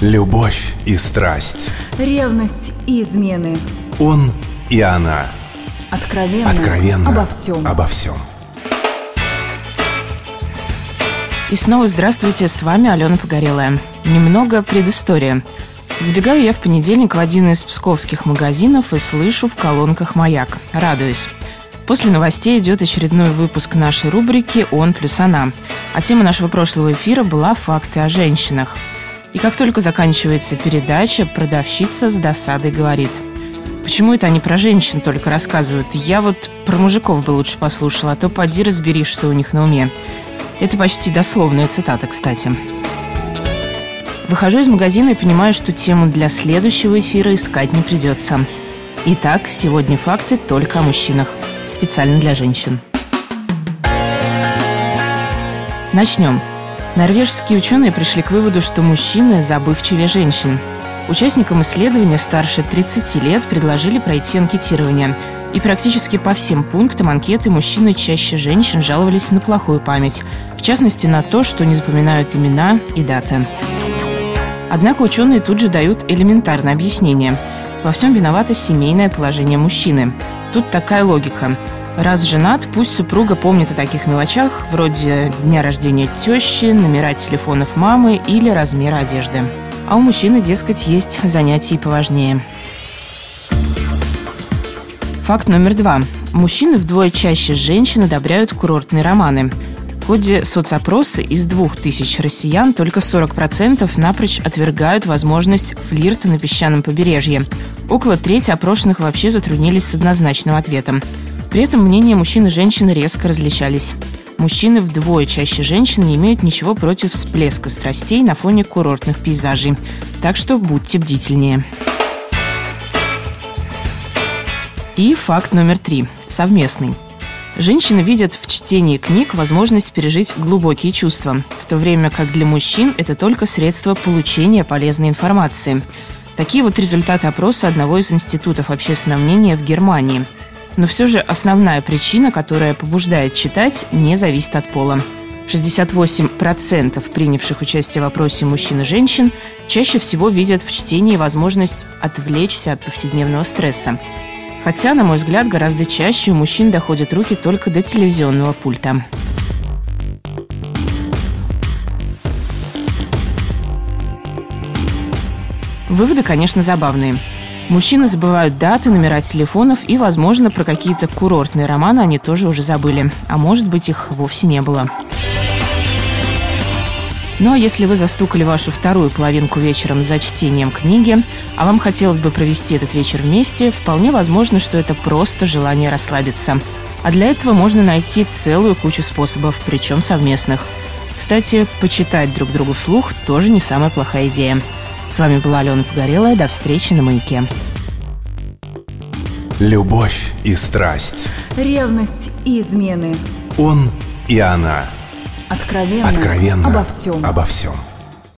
Любовь и страсть. Ревность и измены. Он и она. Откровенно. Откровенно. Обо всем. Обо всем. И снова здравствуйте, с вами Алена Погорелая. Немного предыстория. Забегаю я в понедельник в один из псковских магазинов и слышу в колонках «Маяк». Радуюсь. После новостей идет очередной выпуск нашей рубрики «Он плюс она». А тема нашего прошлого эфира была «Факты о женщинах». И как только заканчивается передача, продавщица с досадой говорит Почему это они про женщин только рассказывают? Я вот про мужиков бы лучше послушала, а то поди разбери, что у них на уме. Это почти дословная цитата, кстати. Выхожу из магазина и понимаю, что тему для следующего эфира искать не придется. Итак, сегодня факты только о мужчинах. Специально для женщин. Начнем. Норвежские ученые пришли к выводу, что мужчины забывчивее женщин. Участникам исследования старше 30 лет предложили пройти анкетирование. И практически по всем пунктам анкеты мужчины чаще женщин жаловались на плохую память. В частности, на то, что не запоминают имена и даты. Однако ученые тут же дают элементарное объяснение. Во всем виновато семейное положение мужчины. Тут такая логика – Раз женат, пусть супруга помнит о таких мелочах, вроде дня рождения тещи, номера телефонов мамы или размера одежды. А у мужчины, дескать, есть занятия поважнее. Факт номер два. Мужчины вдвое чаще женщин одобряют курортные романы. В ходе соцопроса из двух тысяч россиян только 40% напрочь отвергают возможность флирта на песчаном побережье. Около трети опрошенных вообще затруднились с однозначным ответом – при этом мнения мужчин и женщин резко различались. Мужчины вдвое чаще женщин не имеют ничего против всплеска страстей на фоне курортных пейзажей. Так что будьте бдительнее. И факт номер три. Совместный. Женщины видят в чтении книг возможность пережить глубокие чувства, в то время как для мужчин это только средство получения полезной информации. Такие вот результаты опроса одного из институтов общественного мнения в Германии – но все же основная причина, которая побуждает читать, не зависит от пола. 68% принявших участие в опросе мужчин и женщин чаще всего видят в чтении возможность отвлечься от повседневного стресса. Хотя, на мой взгляд, гораздо чаще у мужчин доходят руки только до телевизионного пульта. Выводы, конечно, забавные. Мужчины забывают даты, номера телефонов и, возможно, про какие-то курортные романы они тоже уже забыли. А может быть, их вовсе не было. Ну а если вы застукали вашу вторую половинку вечером за чтением книги, а вам хотелось бы провести этот вечер вместе, вполне возможно, что это просто желание расслабиться. А для этого можно найти целую кучу способов, причем совместных. Кстати, почитать друг другу вслух тоже не самая плохая идея. С вами была Алена Погорелая. До встречи на «Маяке». Любовь и страсть. Ревность и измены. Он и она. Откровенно. Откровенно. Обо всем. Обо всем.